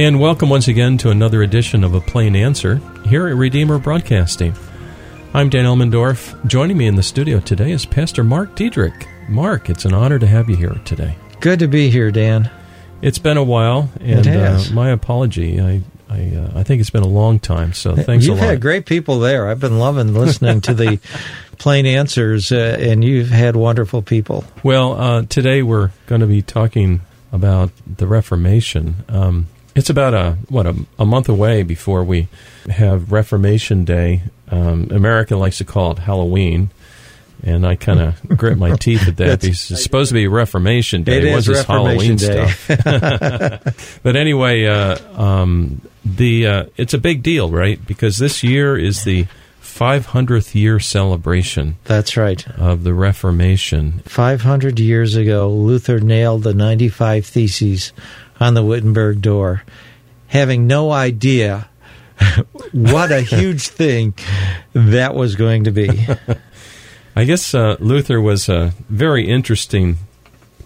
And welcome once again to another edition of A Plain Answer here at Redeemer Broadcasting. I'm Dan Elmendorf. Joining me in the studio today is Pastor Mark Diedrich. Mark, it's an honor to have you here today. Good to be here, Dan. It's been a while, and. Uh, my apology. I I, uh, I think it's been a long time, so thanks You've a lot. had great people there. I've been loving listening to the plain answers, uh, and you've had wonderful people. Well, uh, today we're going to be talking about the Reformation. Um, it's about a what a, a month away before we have Reformation Day. Um, America likes to call it Halloween, and I kind of grit my teeth at that because it's supposed to be Reformation Day. It is What's this Halloween Day. stuff? but anyway, uh, um, the uh, it's a big deal, right? Because this year is the 500th year celebration That's right. of the Reformation. 500 years ago, Luther nailed the 95 Theses on the Wittenberg door, having no idea what a huge thing that was going to be. I guess uh, Luther was a very interesting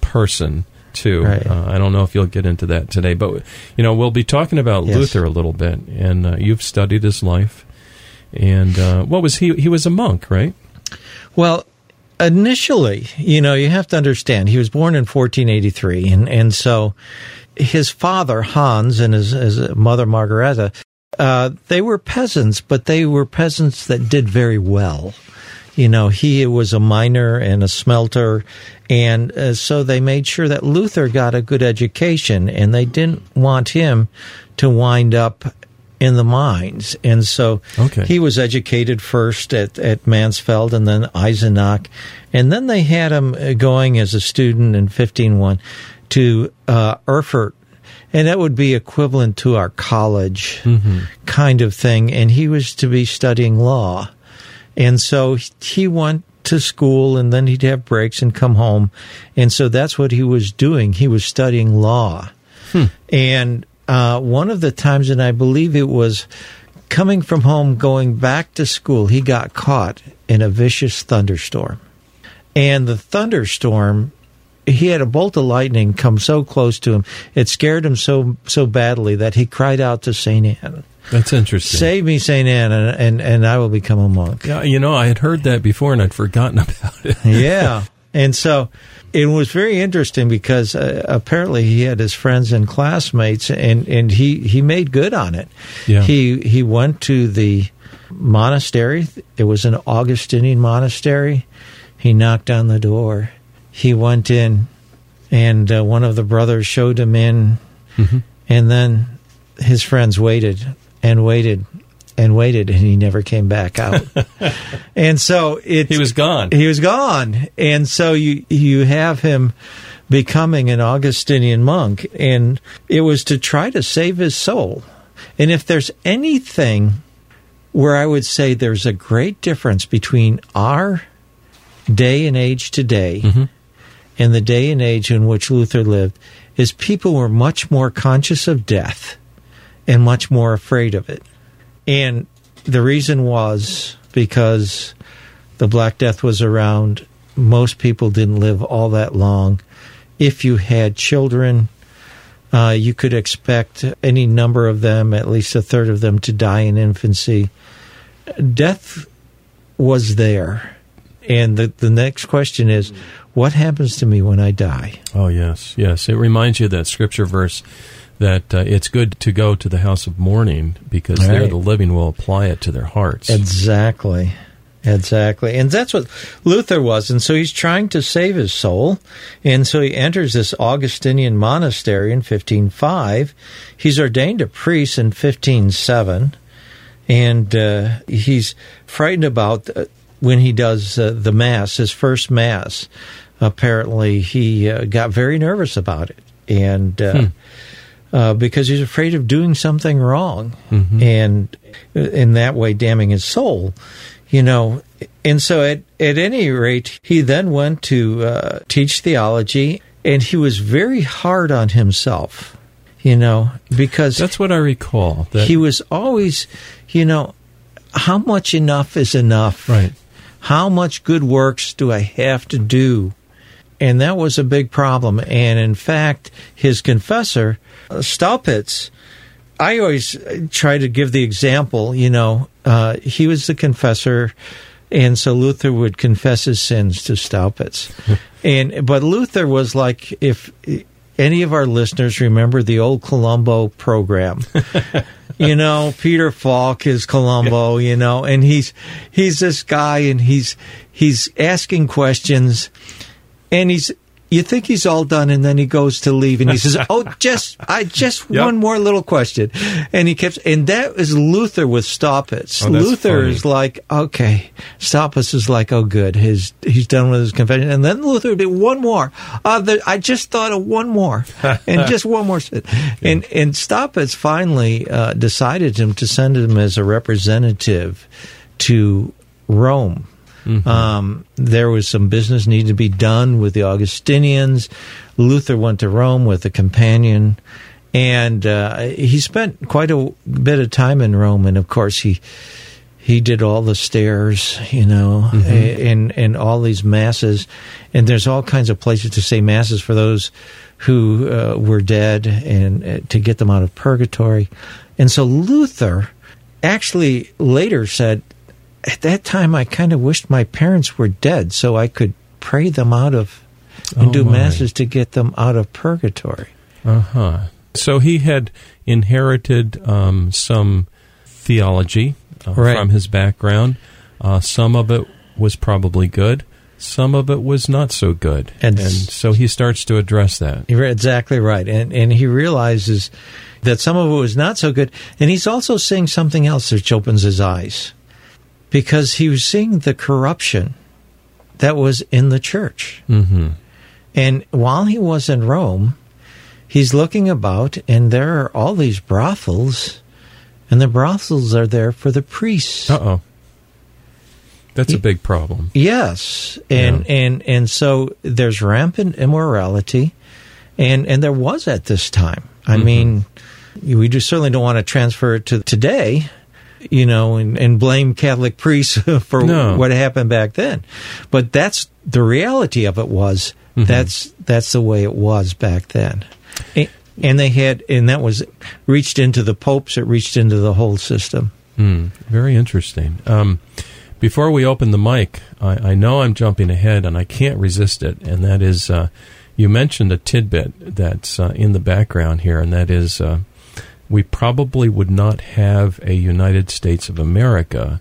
person too. Right. Uh, I don't know if you'll get into that today, but you know we'll be talking about Yes. Luther a little bit, and uh, you've studied his life. And uh, what was he? He was a monk, right? Well, initially, you know, you have to understand, he was born in 1483, and, and so his father, Hans, and his, his mother, Margareta, uh, they were peasants, but they were peasants that did very well. You know, he was a miner and a smelter, and uh, so they made sure that Luther got a good education, and they didn't want him to wind up in the mines. And so Okay. he was educated first at, at Mansfeld and then Eisenach. And then they had him going as a student in 1501 to uh, Erfurt. And that would be equivalent to our college kind of thing. And he was to be studying law. And so he went to school and then he'd have breaks and come home. And so that's what he was doing. He was studying law. And uh, one of the times, and I believe it was coming from home, going back to school, he got caught in a vicious thunderstorm. And the thunderstorm, he had a bolt of lightning come so close to him, it scared him so so badly that he cried out to Saint Anne, That's interesting. "Save me, Saint Anne, and, and and I will become a monk." yeah, you know, I had heard that before, and I'd forgotten about it. yeah. And so it was very interesting because uh, apparently he had his friends and classmates, and, and he, he made good on it. Yeah. He he went to the monastery. It was an Augustinian monastery. He knocked on the door. He went in, and uh, one of the brothers showed him in, and then his friends waited and waited and waited, and he never came back out. and so it He was gone. he was gone, and so you you have him becoming an Augustinian monk, and it was to try to save his soul. And if there's anything where I would say there's a great difference between our day and age today and the day and age in which Luther lived, is people were much more conscious of death and much more afraid of it. And the reason was because the Black Death was around. Most people didn't live all that long. If you had children, uh, you could expect any number of them, at least a third of them, to die in infancy. Death was there. And the, the next question is what happens to me when I die? Oh yes, yes. It reminds you of that scripture verse that uh, it's good to go to the house of mourning because there the living will apply it to their hearts. Exactly. Exactly. And that's what Luther was. And so he's trying to save his soul. And so he enters this Augustinian monastery in 1505. He's ordained a priest in 1507. And uh, he's frightened about uh, when he does uh, the Mass, his first Mass. Apparently, he uh, got very nervous about it. And. Uh, uh, because he's afraid of doing something wrong and uh, in that way damning his soul you know and so at, at any rate he then went to uh, teach theology and he was very hard on himself you know because That's what I recall. That, he was always you know how much enough is enough right. How much good works do I have to do and that was a big problem. And in fact, his confessor, uh, Staupitz, I always try to give the example, you know, uh, he was the confessor, and so Luther would confess his sins to Staupitz. and but Luther was like if any of our listeners remember the old Columbo program. you know, Peter Falk is Columbo, you know, and he's he's this guy and he's he's asking questions and he's you think he's all done and then he goes to leave and he says oh just i just yep. one more little question. And he keeps and that is luther with staupitz oh, luther funny. is like okay staupitz is like oh good. His he's done with his confession. And then luther would be one more. Uh, the, i just thought of one more. And just one more. Yeah. and and staupitz finally uh, decided him to send him as a representative to rome Mm-hmm. Um, there was some business needed to be done with the Augustinians. Luther went to Rome with a companion, and uh, he spent quite a bit of time in Rome. And of course, he he did all the stairs, you know, mm-hmm. and and all these masses. And there's all kinds of places to say masses for those who uh, were dead and uh, to get them out of purgatory. And so Luther actually later said, at that time, I kind of wished my parents were dead so I could pray them out of and oh do my. masses to get them out of purgatory. Uh huh. So he had inherited um, some theology uh, right. from his background. Uh, some of it was probably good. Some of it was not so good, and, and so he starts to address that. You're exactly right, and and he realizes that some of it was not so good, and he's also seeing something else which opens his eyes because he was seeing the corruption that was in the church. Mm-hmm. And while he was in Rome, he's looking about, and there are all these brothels, and the brothels are there for the priests. Uh oh. That's a big problem. Yes, and yeah. and and so there's rampant immorality, and and there was at this time. I mm-hmm. mean, we just certainly don't want to transfer it to today, you know, and, and blame Catholic priests for no. what happened back then. But that's the reality of it was mm-hmm. that's that's the way it was back then. And, and, they had and that was reached into the popes, it reached into the whole system. Mm, very interesting. Um, before we open the mic, I, I, know I'm jumping ahead and I can't resist it, and that is uh, you mentioned a tidbit that's uh, in the background here, and that is uh, we probably would not have a United States of America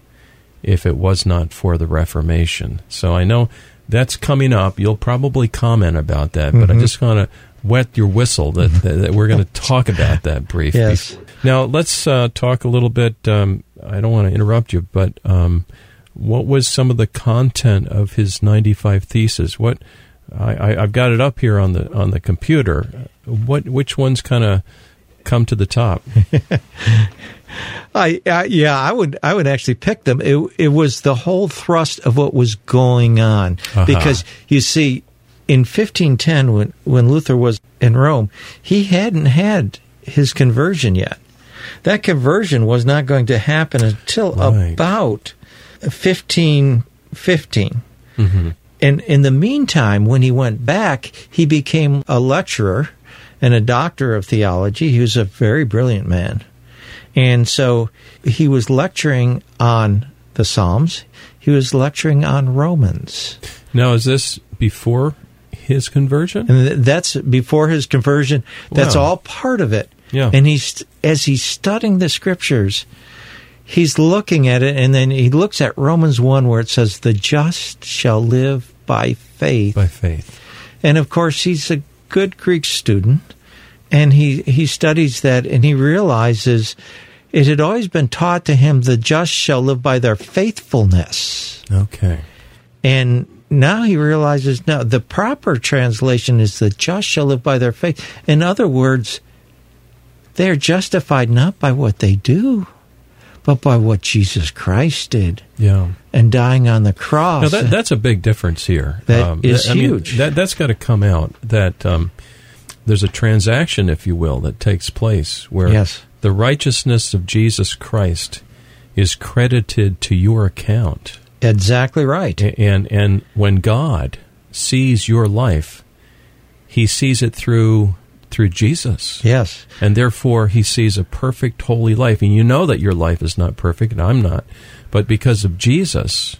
if it was not for the Reformation. So I know that's coming up. You'll probably comment about that, mm-hmm. but I mm-hmm. just want to wet your whistle that, that, that we're going to talk about that briefly. Yes. Now let's uh, talk a little bit. Um, I don't want to interrupt you, but um, what was some of the content of his ninety-five thesis? What I, have got it up here on the on the computer. What which ones kind of come to the top? I, I, yeah, I would I would actually pick them. It it was the whole thrust of what was going on uh-huh. because you see, in 1510 when when Luther was in Rome, he hadn't had his conversion yet. That conversion was not going to happen until right. about 1515. Mm-hmm. And in the meantime, when he went back, he became a lecturer and a doctor of theology. He was a very brilliant man. And so he was lecturing on the Psalms. He was lecturing on Romans. Now, is this before his conversion? And that's before his conversion. That's wow. all part of it. Yeah. And he's as he's studying the scriptures, he's looking at it, and then he looks at Romans one, where it says, "The just shall live by faith." By faith. And of course, he's a good Greek student, and he, he studies that and he realizes it had always been taught to him the just shall live by their faithfulness. Okay. And now he realizes no, the proper translation is the just shall live by their faith. In other words, they're justified not by what they do, but by what Jesus Christ did. Yeah. And dying on the cross. Now that, that's a big difference here. That um, is I huge. Mean, that, that's got to come out that um, there's a transaction, if you will, that takes place where yes. the righteousness of Jesus Christ is credited to your account. Exactly right. And and when God sees your life, he sees it through through Jesus. Yes. And therefore he sees a perfect holy life. And you know that your life is not perfect and I'm not. But because of Jesus,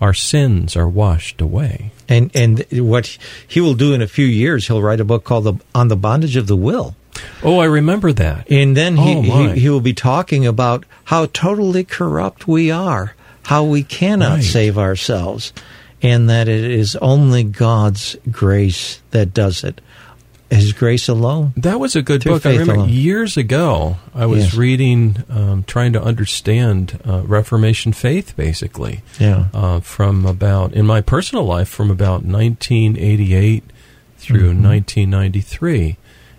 our sins are washed away. And and what he will do in a few years, he'll write a book called the, "On the Bondage of the Will." Oh, I remember that. And then he, Oh, he he will be talking about how totally corrupt we are, how we cannot Right. save ourselves, and that it is only God's grace that does it. His grace alone. That was a good Through book. I remember alone. years ago, I was Yes. reading, um, trying to understand uh, Reformation faith, basically, Yeah. uh, from about, in my personal life, from about 1988 through Mm-hmm. 1993.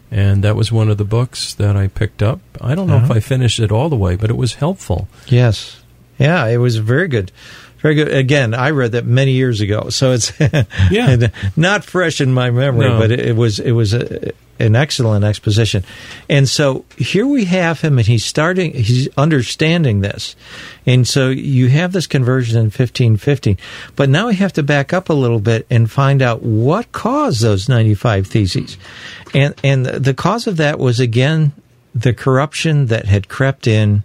And that was one of the books that I picked up. I don't know if Uh-huh. I finished it all the way, but it was helpful. Yes. Yeah, it was very good. Very good. Again, I read that many years ago, so it's Yeah. not fresh in my memory, No. but it, it was it was a, an excellent exposition. And so here we have him, and he's starting, he's understanding this, and so you have this conversion in fifteen fifteen, but now we have to back up a little bit and find out what caused those ninety five theses, and and the cause of that was again the corruption that had crept in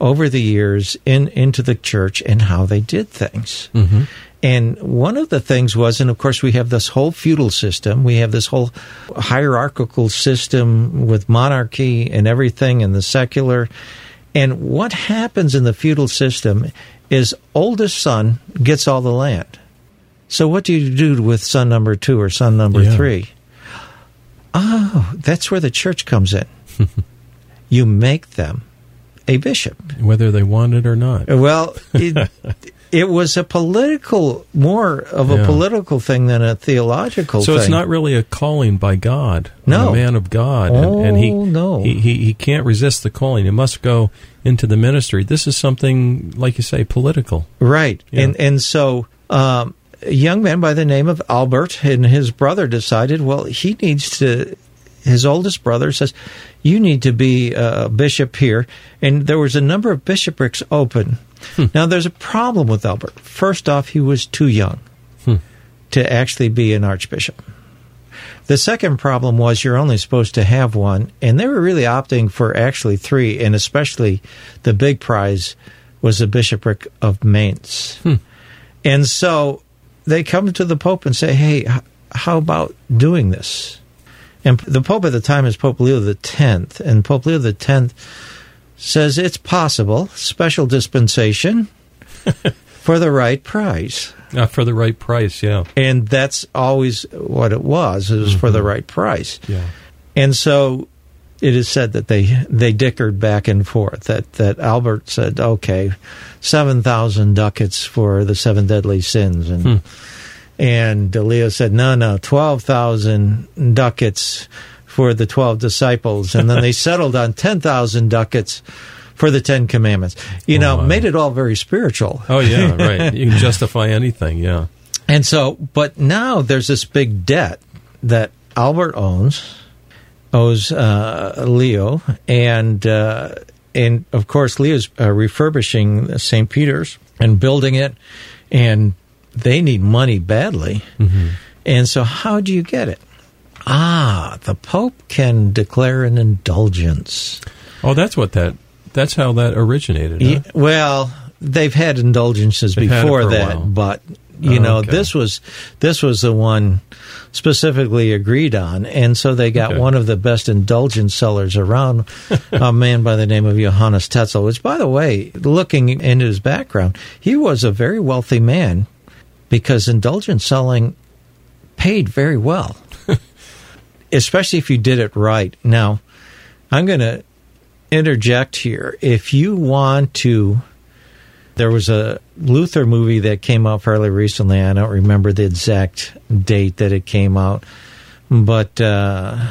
over the years in into the church and how they did things. Mm-hmm. And one of the things was, and of course, we have this whole feudal system. We have this whole hierarchical system with monarchy and everything, and the secular. And what happens in the feudal system is oldest son gets all the land. So what do you do with son number two or son number Yeah. three? Oh, that's where the church comes in. you make them a bishop. Whether they want it or not. Well, it, it was a political, more of a Yeah. political thing than a theological thing. So thing. it's not really a calling by God, No. a man of God, and, and he, Oh, no. he he he can't resist the calling. He must go into the ministry. This is something, like you say, political. right. Yeah. And and so um, a young man by the name of Albert and his brother decided, well, he needs to. His oldest brother says, "You need to be a bishop here." And there was a number of bishoprics open. Hmm. Now, there's a problem with Albert. First off, he was too young Hmm. to actually be an archbishop. The second problem was you're only supposed to have one, and they were really opting for actually three, and especially the big prize was the bishopric of Mainz. Hmm. And so they come to the Pope and say, hey, h- how about doing this? And the Pope at the time is Pope Leo X, and Pope Leo X says it's possible, special dispensation for the right price. Uh, for the right price, yeah. And that's always what it was. It was for the right price. Yeah. And so it is said that they they dickered back and forth. That that Albert said, "Okay, seven thousand ducats for the seven deadly sins," and Hmm. And Leo said, "No, no, twelve thousand ducats for the twelve disciples," and then they settled on ten thousand ducats for the Ten Commandments. You Oh, know, made it all very spiritual. Oh, yeah, right. You can justify anything, yeah. And so, but now there's this big debt that Albert owns, owes uh, Leo, and uh, and of course Leo's uh, refurbishing St. Peter's and building it, and they need money badly. Mm-hmm. And so, how do you get it? Ah, the Pope can declare an indulgence. Oh, that's what that, that's how that originated. huh? Ye- well, they've had indulgences They've before for a that, but you Oh, know, okay. this was this was the one specifically agreed on, and so they got Okay. one of the best indulgence sellers around, a man by the name of Johannes Tetzel. Which, by the way, looking into his background, he was a very wealthy man because indulgent selling paid very well, especially if you did it right. Now, I'm going to interject here. If you want to, there was a Luther movie that came out fairly recently. I don't remember the exact date that it came out, but uh,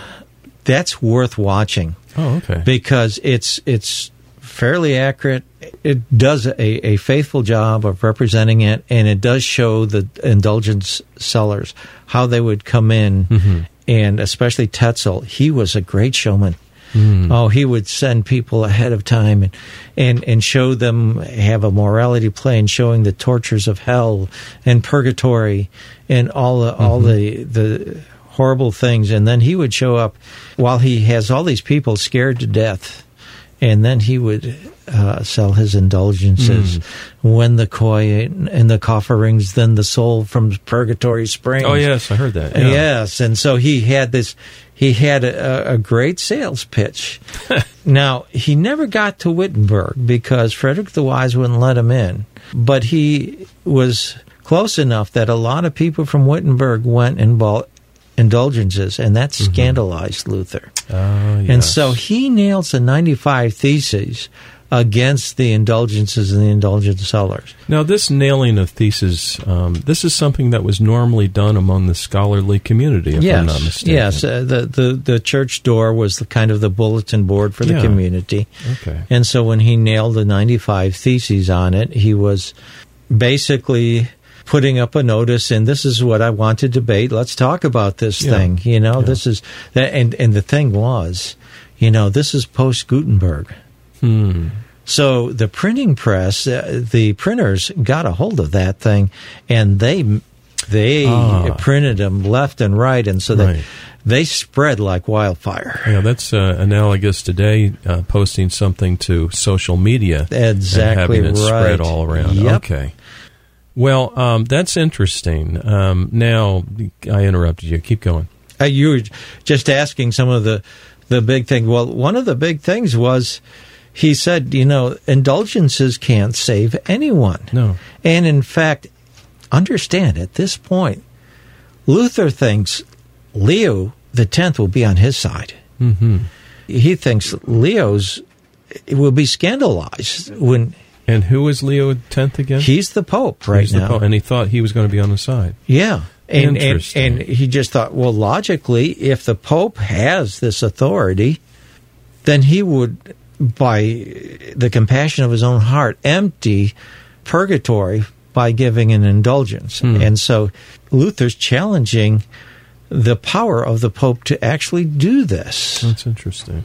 that's worth watching Oh, okay. because it's it's fairly accurate. It does a, a faithful job of representing it, and it does show the indulgence sellers how they would come in, Mhm. and especially Tetzel. He was a great showman. Oh, he would send people ahead of time and, and, and show them, have a morality play and showing the tortures of hell and purgatory and all the, all the, the horrible things. And then he would show up while he has all these people scared to death. And then he would uh, sell his indulgences. When the koi and the coffer rings, then the soul from purgatory springs. Oh yes, I heard that. Yeah. Yes, and so he had this. He had a, a great sales pitch. now he never got to Wittenberg because Frederick the Wise wouldn't let him in, but he was close enough that a lot of people from Wittenberg went and bought indulgences, and that scandalized Luther. Oh, And so he nails the ninety-five theses against the indulgences and the indulgent sellers. Now, this nailing of theses, um, this is something that was normally done among the scholarly community, if yes, I'm not mistaken. yes. Uh, the, the the church door was the kind of the bulletin board for the Yeah. community, Okay. and so when he nailed the ninety-five theses on it, he was basically putting up a notice and this is what I want to debate. Let's talk about this Yeah. thing. You know, Yeah. this is that and and the thing was, you know, this is post Gutenberg. Hmm. So the printing press, uh, the printers got a hold of that thing, and they they Ah. printed them left and right, and so they Right. they spread like wildfire. Yeah, that's uh, analogous today, uh, posting something to social media Exactly and having it right. spread all around. Yep. Okay. Well, um, that's interesting. Um, now, I interrupted you. Keep going. Uh, you were just asking some of the the big thing. Well, one of the big things was he said, you know, indulgences can't save anyone. No. And in fact, understand at this point, Luther thinks Leo the tenth will be on his side. hmm He thinks Leo's will be scandalized when And who is Leo X again? he's the Pope right He's now. Pope, and he thought he was going to be on the side. Yeah. And, and, Interesting. and he just thought, well, logically, if the Pope has this authority, then he would, by the compassion of his own heart, empty purgatory by giving an indulgence. Hmm. And so Luther's challenging the power of the Pope to actually do this. That's interesting.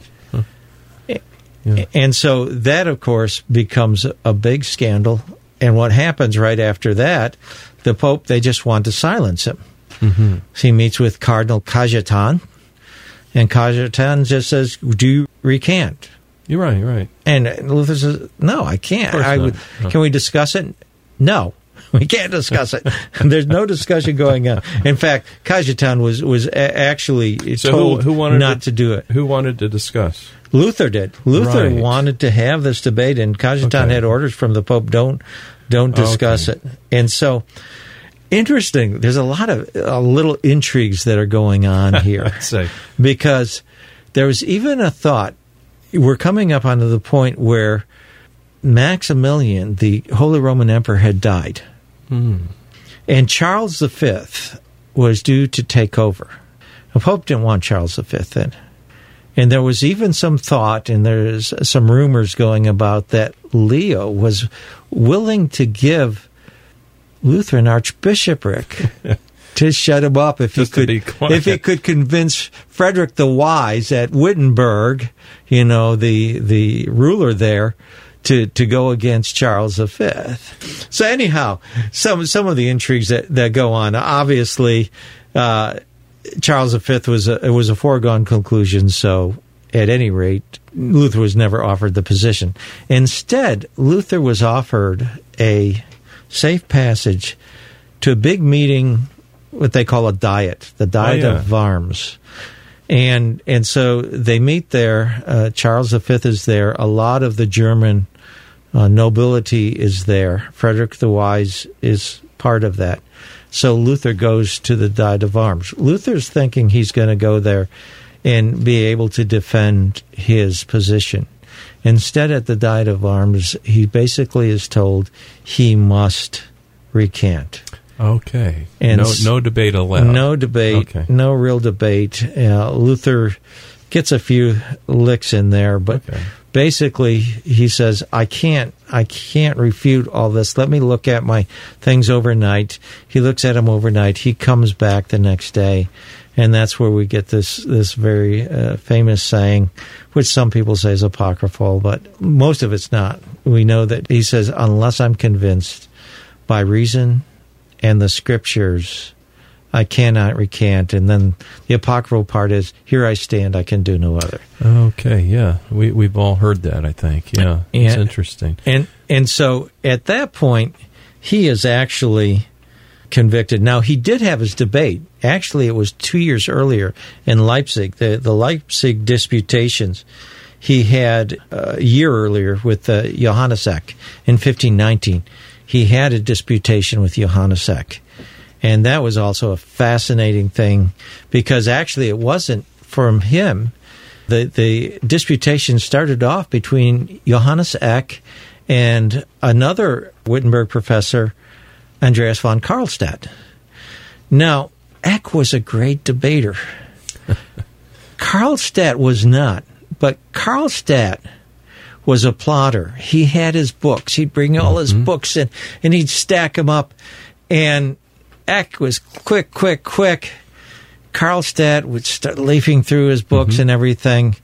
Yeah. And so that, of course, becomes a big scandal. And what happens right after that, the Pope, they just want to silence him. hmm So he meets with Cardinal Cajetan, and Cajetan just says, Do you recant? You're right. You're right. And Luther says, No, I can't. I not. would, No. Can we discuss it? No. We can't discuss it. There's no discussion going on. In fact, Cajetan was was a- actually So who- told who wanted not to- to do it. Who wanted to discuss? Luther did. Luther Right. wanted to have this debate, and Cajetan Okay. had orders from the Pope: don't, don't discuss Okay. it. And so, interesting. There's a lot of uh, little intrigues that are going on here because there was even a thought. We're coming up onto the point where Maximilian, the Holy Roman Emperor, had died, Hmm. and Charles V was due to take over. The Pope didn't want Charles V then. And there was even some thought, and there's some rumors going about that Leo was willing to give Luther an archbishopric to shut him up if he Just could if he could convince Frederick the Wise at Wittenberg, you know, the the ruler there, to, to go against Charles V. So anyhow, some some of the intrigues that, that go on. Obviously, uh, Charles V was a, it was a foregone conclusion. So at any rate, Luther was never offered the position. Instead, Luther was offered a safe passage to a big meeting, what they call a diet, the Diet yeah. of Worms. And and so they meet there. Uh, Charles V is there. A lot of the German uh, nobility is there. Frederick the Wise is part of that. So Luther goes to the Diet of Worms. Luther's thinking he's going to go there and be able to defend his position. Instead, at the Diet of Worms, he basically is told he must recant. Okay. And no, no debate allowed. No debate, Okay. no real debate. Uh, Luther gets a few licks in there, but Okay. basically he says, "I can't, I can't refute all this. Let me look at my things overnight." He looks at them overnight. He comes back the next day and that's where we get this this very uh, famous saying, which some people say is apocryphal, but most of it's not. We know that he says, "Unless I'm convinced by reason and the scriptures." I cannot recant. And then the apocryphal part is, here I stand, I can do no other. Okay, yeah. We, we've all heard that, I think. Yeah, it's interesting. And and so at that point, he is actually convicted. Now he did have his debate. Actually, it was two years earlier in Leipzig, the the Leipzig disputations. He had uh, a year earlier with uh, Johannes Eck in 1519. He had a disputation with Johannes Eck. And that was also a fascinating thing because actually it wasn't from him. The, the disputation started off between Johannes Eck and another Wittenberg professor, Andreas von Karlstadt. Now, Eck was a great debater. Karlstadt was not, but Karlstadt was a plotter. He had his books. He'd bring all his mm-hmm. books in and he'd stack them up. And Eck was quick, quick, quick. Karlstadt would start leafing through his books mm-hmm. and everything.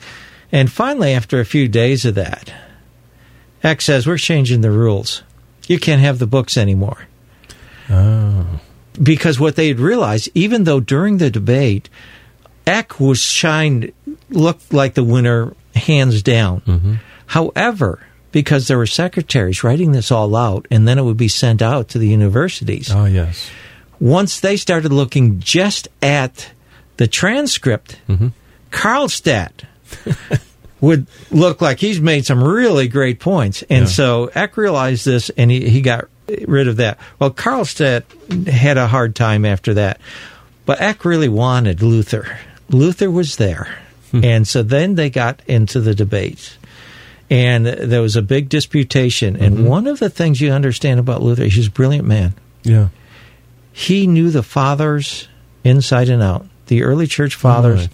And finally, after a few days of that, Eck says, We're changing the rules. You can't have the books anymore. Oh, Because what they had realized, even though during the debate, Eck was shined, looked like the winner hands down. Mm-hmm. However, because there were secretaries writing this all out, and then it would be sent out to the universities oh yes. once they started looking just at the transcript, mm-hmm. Karlstadt would look like he's made some really great points. And Yeah. so Eck realized this and he, he got rid of that. Well, Karlstadt had a hard time after that. But Eck really wanted Luther. Luther was there. Hmm. and so then they got into the debates. And there was a big disputation. And one of the things you understand about Luther, he's a brilliant man Yeah. he knew the fathers inside and out. The early church fathers, Right.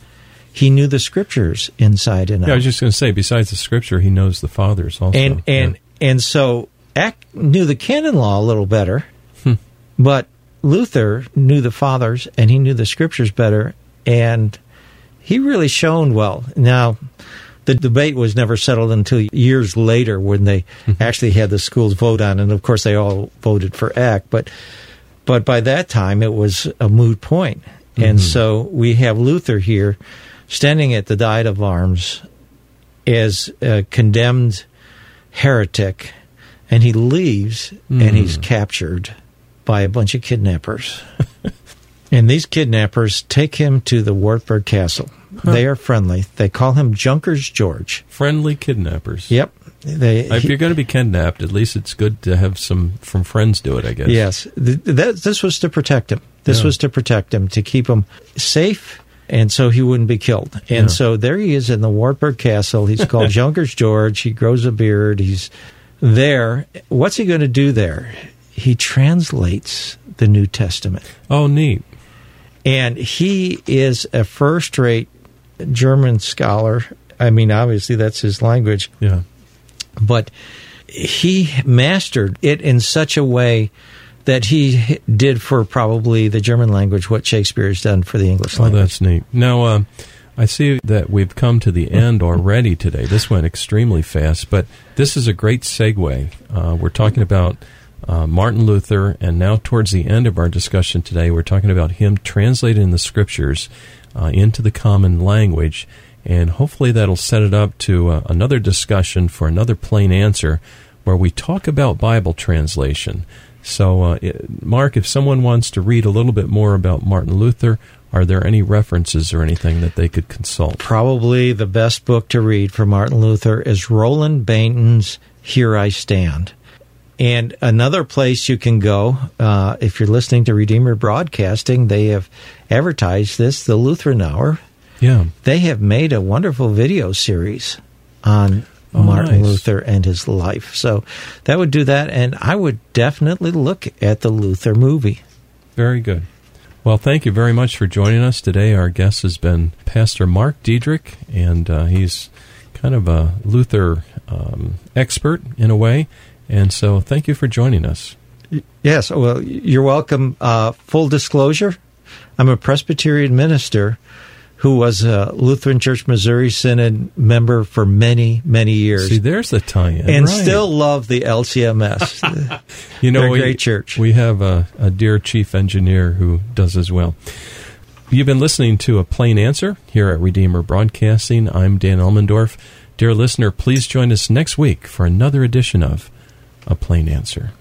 he knew the scriptures inside and out. Yeah, I was just going to say, besides the scripture, he knows the fathers also. and and and so Eck knew the canon law a little better, Hmm. but Luther knew the fathers and he knew the scriptures better, and he really shone well. Now. The debate was never settled until years later when they Mm-hmm. actually had the schools vote on, it. and of course they all voted for Eck. But but by that time it was a moot point. And so we have Luther here standing at the Diet of Worms as a condemned heretic, and he leaves and he's captured by a bunch of kidnappers. and these kidnappers take him to the Wartburg Castle. They are friendly. They call him Junkers George. friendly kidnappers. Yep. They, If he- you're going to be kidnapped, at least it's good to have some from friends do it. I guess. Yes, th- that, this was to protect him. This Yeah. was to protect him, to keep him safe, and so he wouldn't be killed. And Yeah. so there he is in the Wartburg Castle. He's called Junkers George. He grows a beard. He's there. What's he going to do there? He translates the New Testament. Oh, neat. And he is a first rate German scholar. I mean, obviously, that's his language Yeah. but he mastered it in such a way that he did for probably the German language what Shakespeare has done for the English language. Oh, language. that's neat. Now, uh, I see that we've come to the end already today. This went extremely fast, but this is a great segue. Uh, we're talking about uh, Martin Luther, and now towards the end of our discussion today, we're talking about him translating the scriptures uh, into the common language. And hopefully that'll set it up to uh, another discussion for another plain answer where we talk about Bible translation. So, uh, it, Mark, if someone wants to read a little bit more about Martin Luther, are there any references or anything that they could consult? Probably the best book to read for Martin Luther is Roland Bainton's Here I Stand. And another place you can go, uh, if you're listening to Redeemer Broadcasting, they have advertised this, the Lutheran Hour. Yeah. They have made a wonderful video series on Oh, Martin nice. Luther and his life. So that would do that. And I would definitely look at the Luther movie. Very good. Well, thank you very much for joining us today. Our guest has been Pastor Mark Diedrich, and uh, he's kind of a Luther um, expert in a way. And so, thank you for joining us. Yes, well, you're welcome. Uh, full disclosure, I'm a Presbyterian minister who was a Lutheran Church Missouri Synod member for many, many years. See, there's the tie-in, and right. still love the LCMS. you know, we, great church. We have a, a dear chief engineer who does as well. You've been listening to a plain answer here at Redeemer Broadcasting. I'm Dan Elmendorf. Dear listener, please join us next week for another edition of A Plain Answer.